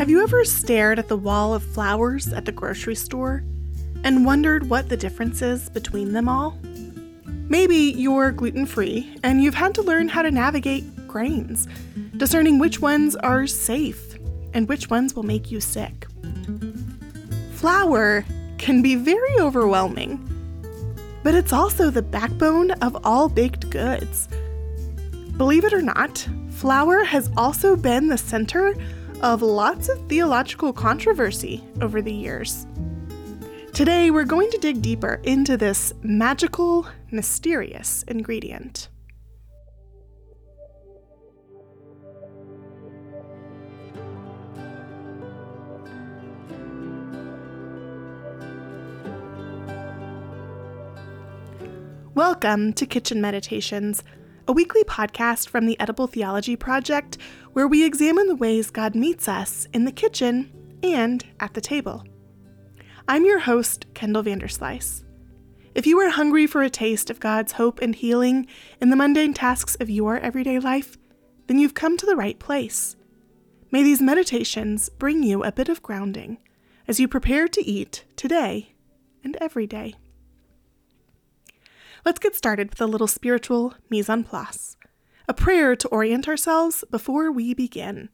Have you ever stared at the wall of flours at the grocery store and wondered what the difference is between them all? Maybe you're gluten free and you've had to learn how to navigate grains, discerning which ones are safe and which ones will make you sick. Flour can be very overwhelming, but it's also the backbone of all baked goods. Believe it or not, flour has also been the center of lots of theological controversy over the years. Today, we're going to dig deeper into this magical, mysterious ingredient. Welcome to Kitchen Meditations a weekly podcast from the Edible Theology Project where we examine the ways God meets us in the kitchen and at the table. I'm your host, Kendall Vanderslice. If you are hungry for a taste of God's hope and healing in the mundane tasks of your everyday life, then you've come to the right place. May these meditations bring you a bit of grounding as you prepare to eat today and every day. Let's get started with a little spiritual mise en place, a prayer to orient ourselves before we begin.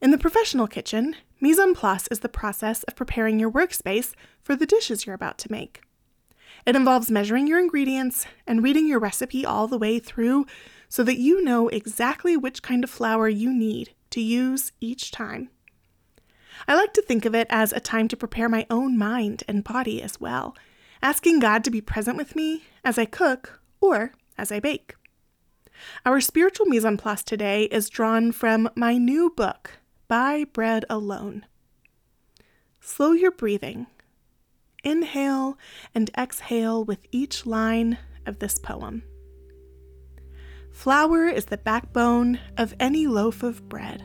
In the professional kitchen, mise en place is the process of preparing your workspace for the dishes you're about to make. It involves measuring your ingredients and reading your recipe all the way through so that you know exactly which kind of flour you need to use each time. I like to think of it as a time to prepare my own mind and body as well asking God to be present with me as I cook or as I bake. Our spiritual mise en place today is drawn from my new book, By Bread Alone. Slow your breathing. Inhale and exhale with each line of this poem. Flour is the backbone of any loaf of bread.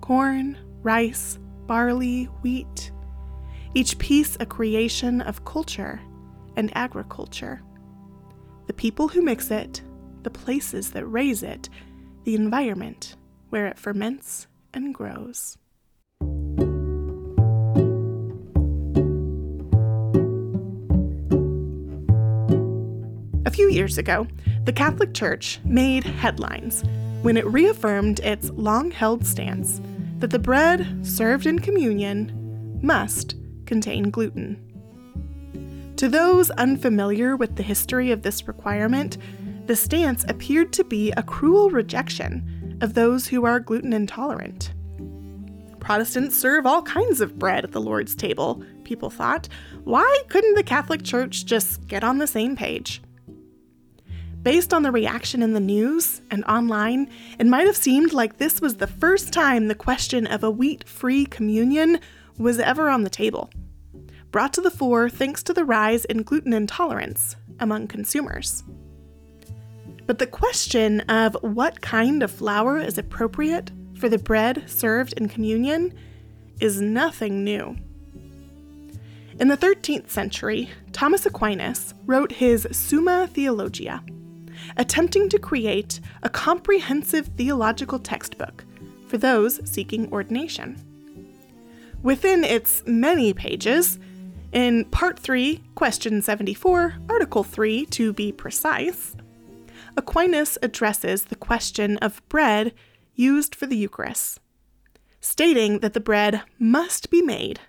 Corn, rice, barley, wheat, each piece a creation of culture and agriculture. The people who mix it, the places that raise it, the environment where it ferments and grows. A few years ago, the Catholic Church made headlines when it reaffirmed its long held stance that the bread served in communion must contain gluten. To those unfamiliar with the history of this requirement, the stance appeared to be a cruel rejection of those who are gluten intolerant. Protestants serve all kinds of bread at the Lord's table, people thought. Why couldn't the Catholic Church just get on the same page? Based on the reaction in the news and online, it might have seemed like this was the first time the question of a wheat free communion was ever on the table, brought to the fore thanks to the rise in gluten intolerance among consumers. But the question of what kind of flour is appropriate for the bread served in communion is nothing new. In the 13th century, Thomas Aquinas wrote his Summa Theologia, attempting to create a comprehensive theological textbook for those seeking ordination. Within its many pages, in Part 3, Question 74, Article 3 to be precise, Aquinas addresses the question of bread used for the Eucharist, stating that the bread must be made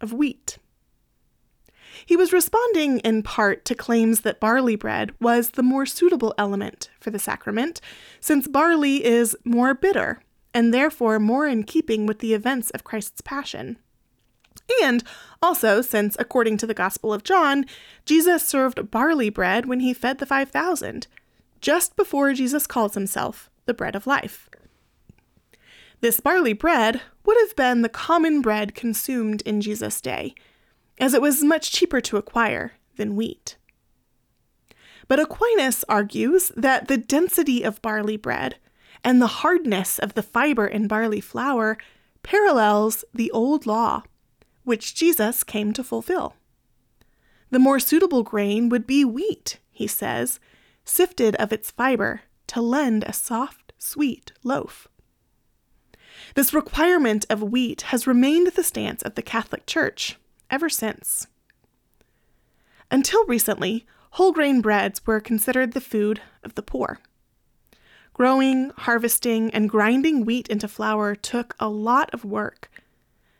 of wheat. He was responding in part to claims that barley bread was the more suitable element for the sacrament, since barley is more bitter and therefore more in keeping with the events of Christ's Passion. And also, since according to the Gospel of John, Jesus served barley bread when he fed the 5,000, just before Jesus calls himself the bread of life. This barley bread would have been the common bread consumed in Jesus' day, as it was much cheaper to acquire than wheat. But Aquinas argues that the density of barley bread and the hardness of the fiber in barley flour parallels the old law, which Jesus came to fulfill. The more suitable grain would be wheat, he says, sifted of its fiber to lend a soft, sweet loaf. This requirement of wheat has remained the stance of the Catholic Church ever since. Until recently, whole grain breads were considered the food of the poor. Growing, harvesting, and grinding wheat into flour took a lot of work.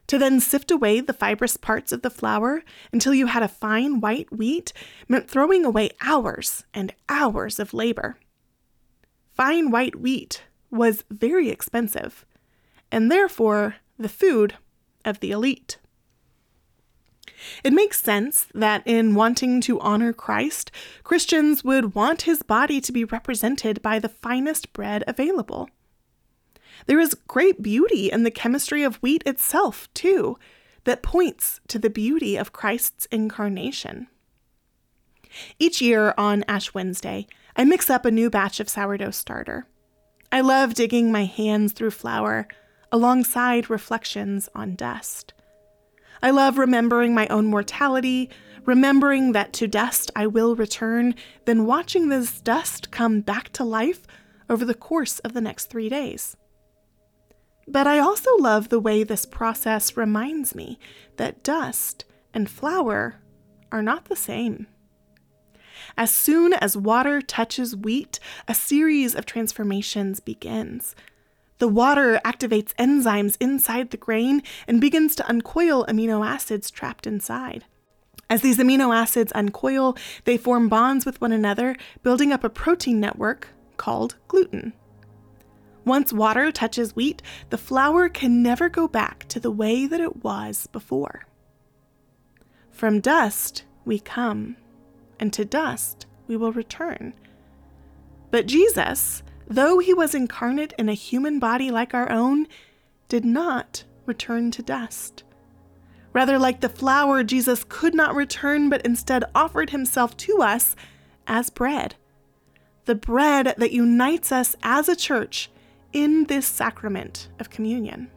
To then sift away the fibrous parts of the flour until you had a fine white wheat meant throwing away hours and hours of labor. Fine white wheat was very expensive, and therefore the food of the elite. It makes sense that in wanting to honor Christ, Christians would want his body to be represented by the finest bread available. There is great beauty in the chemistry of wheat itself, too, that points to the beauty of Christ's incarnation. Each year on Ash Wednesday, I mix up a new batch of sourdough starter. I love digging my hands through flour alongside reflections on dust. I love remembering my own mortality, remembering that to dust I will return, then watching this dust come back to life over the course of the next three days. But I also love the way this process reminds me that dust and flour are not the same. As soon as water touches wheat, a series of transformations begins. The water activates enzymes inside the grain and begins to uncoil amino acids trapped inside. As these amino acids uncoil, they form bonds with one another, building up a protein network called gluten. Once water touches wheat, the flour can never go back to the way that it was before. From dust we come, and to dust we will return. But Jesus, though he was incarnate in a human body like our own, did not return to dust. Rather, like the flour, Jesus could not return, but instead offered himself to us as bread. The bread that unites us as a church in this sacrament of communion.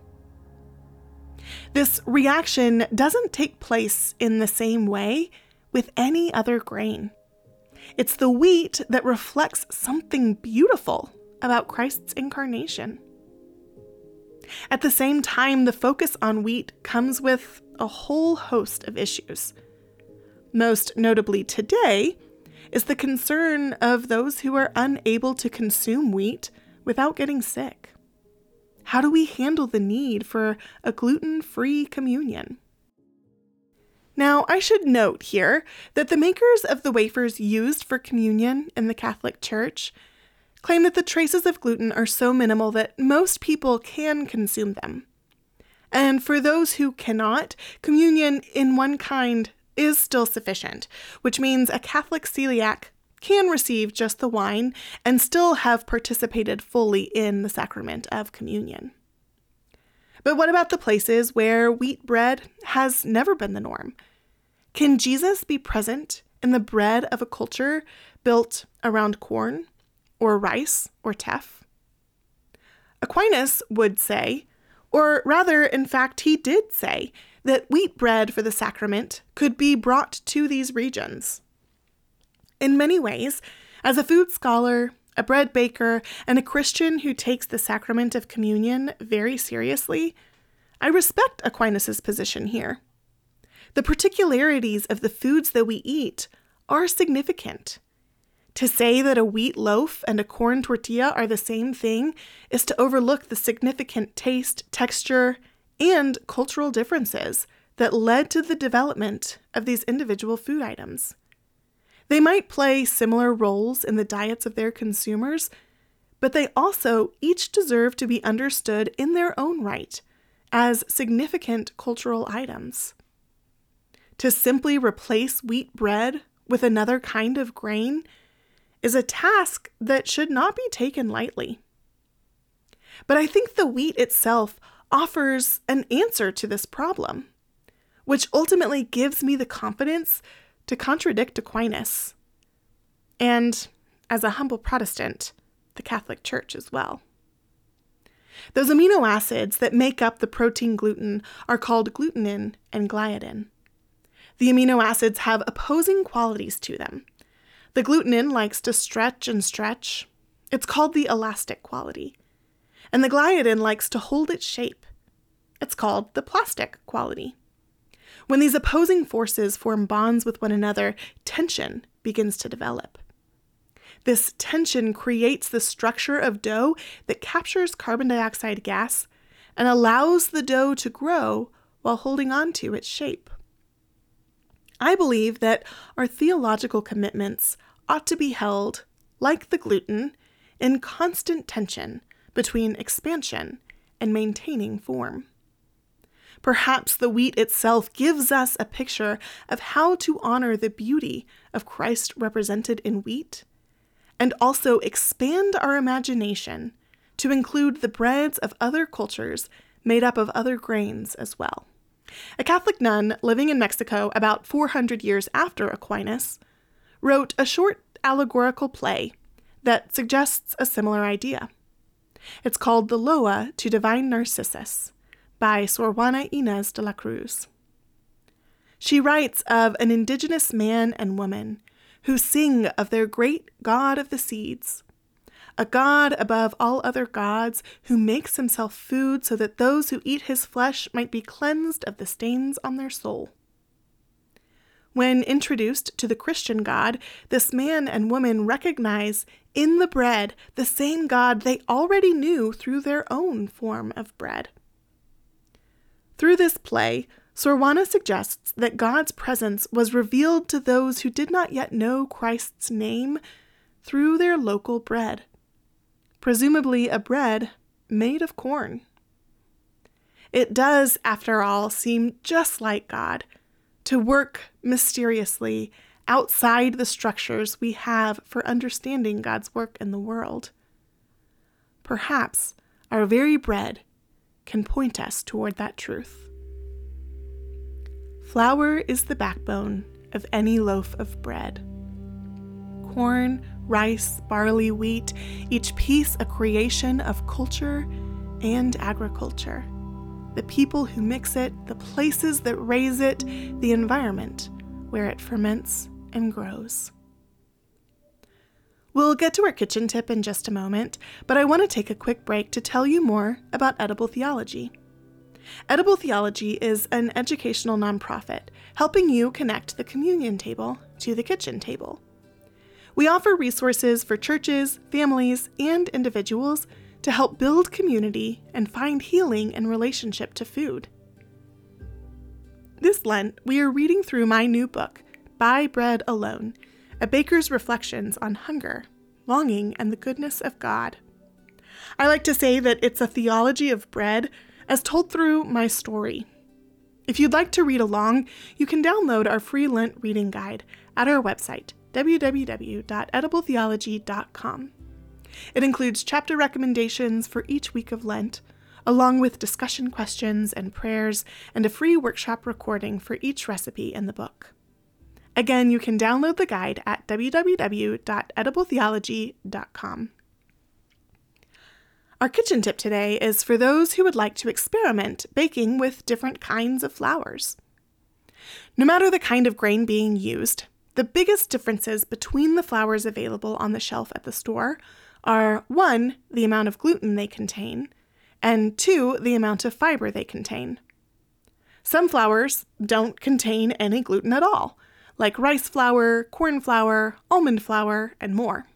This reaction doesn't take place in the same way with any other grain. It's the wheat that reflects something beautiful about Christ's incarnation. At the same time, the focus on wheat comes with a whole host of issues. Most notably today is the concern of those who are unable to consume wheat without getting sick. How do we handle the need for a gluten free communion? Now, I should note here that the makers of the wafers used for communion in the Catholic Church claim that the traces of gluten are so minimal that most people can consume them. And for those who cannot, communion in one kind is still sufficient, which means a Catholic celiac can receive just the wine and still have participated fully in the sacrament of communion. But what about the places where wheat bread has never been the norm? Can Jesus be present in the bread of a culture built around corn or rice or teff? Aquinas would say, or rather, in fact, he did say, that wheat bread for the sacrament could be brought to these regions. In many ways, as a food scholar, a bread baker, and a Christian who takes the sacrament of communion very seriously, I respect Aquinas' position here. The particularities of the foods that we eat are significant. To say that a wheat loaf and a corn tortilla are the same thing is to overlook the significant taste, texture, and cultural differences that led to the development of these individual food items. They might play similar roles in the diets of their consumers, but they also each deserve to be understood in their own right as significant cultural items. To simply replace wheat bread with another kind of grain is a task that should not be taken lightly. But I think the wheat itself offers an answer to this problem, which ultimately gives me the confidence to contradict Aquinas, and, as a humble Protestant, the Catholic Church as well. Those amino acids that make up the protein gluten are called glutenin and gliadin. The amino acids have opposing qualities to them, the glutenin likes to stretch and stretch. It's called the elastic quality. and the gliadin likes to hold its shape. It's called the plastic quality. When these opposing forces form bonds with one another, tension begins to develop. This tension creates the structure of dough that captures carbon dioxide gas and allows the dough to grow while holding on to its shape. I believe that our theological commitments ought to be held, like the gluten, in constant tension between expansion and maintaining form. Perhaps the wheat itself gives us a picture of how to honor the beauty of Christ represented in wheat, and also expand our imagination to include the breads of other cultures made up of other grains as well. A Catholic nun living in Mexico about 400 years after Aquinas wrote a short allegorical play that suggests a similar idea. It's called The Loa to Divine Narcissus by Sor Juana Inez de la Cruz. She writes of an indigenous man and woman who sing of their great God of the seeds, a God above all other gods who makes himself food so that those who eat his flesh might be cleansed of the stains on their soul. When introduced to the Christian God, this man and woman recognize in the bread the same God they already knew through their own form of bread. Through this play, Sor Juana suggests that God's presence was revealed to those who did not yet know Christ's name through their local bread, presumably a bread made of corn. It does, after all, seem just like God to work mysteriously outside the structures we have for understanding God's work in the world. Perhaps our very bread can point us toward that truth. Flour is the backbone of any loaf of bread. Corn, rice, barley, wheat, each piece a creation of culture and agriculture the people who mix it, the places that raise it, the environment where it ferments and grows. We'll get to our kitchen tip in just a moment, but I want to take a quick break to tell you more about Edible Theology. Edible Theology is an educational nonprofit helping you connect the communion table to the kitchen table. We offer resources for churches, families, and individuals to help build community and find healing in relationship to food. This Lent, we are reading through my new book, By Bread Alone A Baker's Reflections on Hunger, Longing, and the Goodness of God. I like to say that it's a theology of bread as told through my story. If you'd like to read along, you can download our free Lent reading guide at our website, www.edibletheology.com. It includes chapter recommendations for each week of Lent, along with discussion questions and prayers, and a free workshop recording for each recipe in the book. Again, you can download the guide at www.edibletheology.com. Our kitchen tip today is for those who would like to experiment baking with different kinds of flours. No matter the kind of grain being used, the biggest differences between the flours available on the shelf at the store are one, the amount of gluten they contain, and two, the amount of fiber they contain. Some flours don't contain any gluten at all, like rice flour, corn flour, almond flour, and more.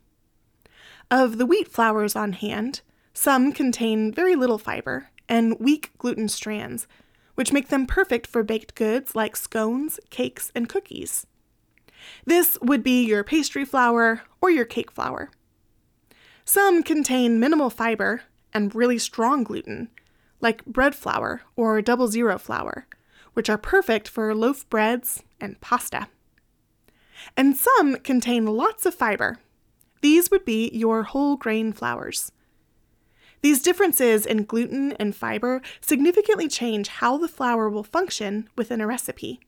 Of the wheat flours on hand, some contain very little fiber and weak gluten strands, which make them perfect for baked goods like scones, cakes, and cookies. This would be your pastry flour or your cake flour. Some contain minimal fiber and really strong gluten, like bread flour or double zero flour, which are perfect for loaf breads and pasta. And some contain lots of fiber. These would be your whole grain flours. These differences in gluten and fiber significantly change how the flour will function within a recipe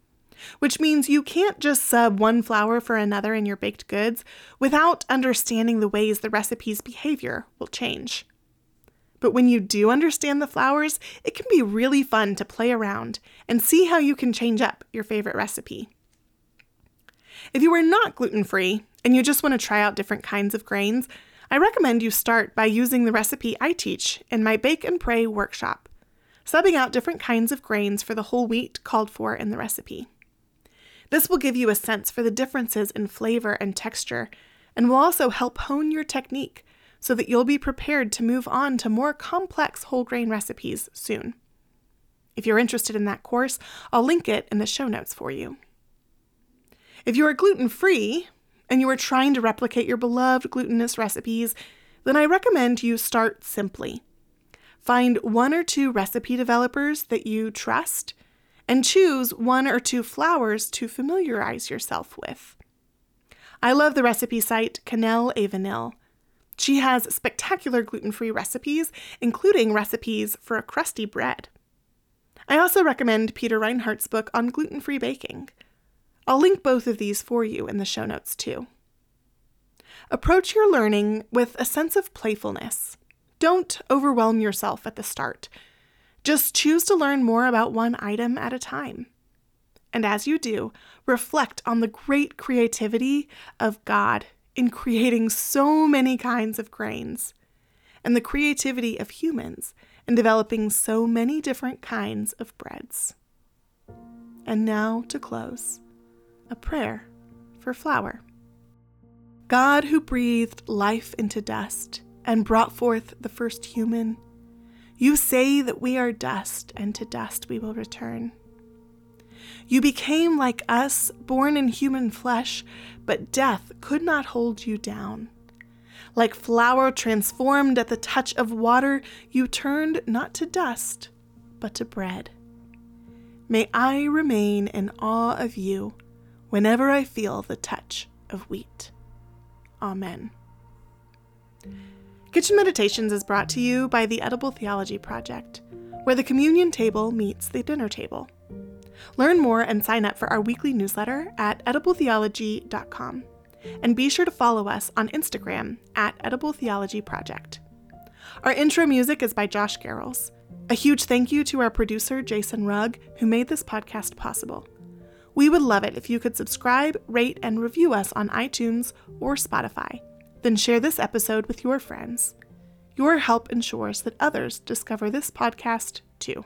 which means you can't just sub one flour for another in your baked goods without understanding the ways the recipe's behavior will change. But when you do understand the flours, it can be really fun to play around and see how you can change up your favorite recipe. If you are not gluten free and you just want to try out different kinds of grains, I recommend you start by using the recipe I teach in my Bake and Pray workshop, subbing out different kinds of grains for the whole wheat called for in the recipe. This will give you a sense for the differences in flavor and texture, and will also help hone your technique so that you'll be prepared to move on to more complex whole grain recipes soon. If you're interested in that course, I'll link it in the show notes for you. If you are gluten free, and you are trying to replicate your beloved glutinous recipes, then I recommend you start simply. Find one or two recipe developers that you trust and choose one or two flours to familiarize yourself with. I love the recipe site Cannelle et Vanille. She has spectacular gluten free recipes, including recipes for a crusty bread. I also recommend Peter Reinhart's book on gluten free baking. I'll link both of these for you in the show notes too. Approach your learning with a sense of playfulness. Don't overwhelm yourself at the start. Just choose to learn more about one item at a time. And as you do, reflect on the great creativity of God in creating so many kinds of grains, and the creativity of humans in developing so many different kinds of breads. And now to close a prayer for flour. God, who breathed life into dust and brought forth the first human, you say that we are dust, and to dust we will return. You became like us, born in human flesh, but death could not hold you down. Like flour transformed at the touch of water, you turned not to dust, but to bread. May I remain in awe of you whenever I feel the touch of wheat. Amen. Kitchen Meditations is brought to you by the Edible Theology Project, where the communion table meets the dinner table. Learn more and sign up for our weekly newsletter at edibletheology.com. And be sure to follow us on Instagram at Edible Theology Project. Our intro music is by Josh Garrels. A huge thank you to our producer, Jason Rugg, who made this podcast possible. We would love it if you could subscribe, rate, and review us on iTunes or Spotify. Then share this episode with your friends. Your help ensures that others discover this podcast too.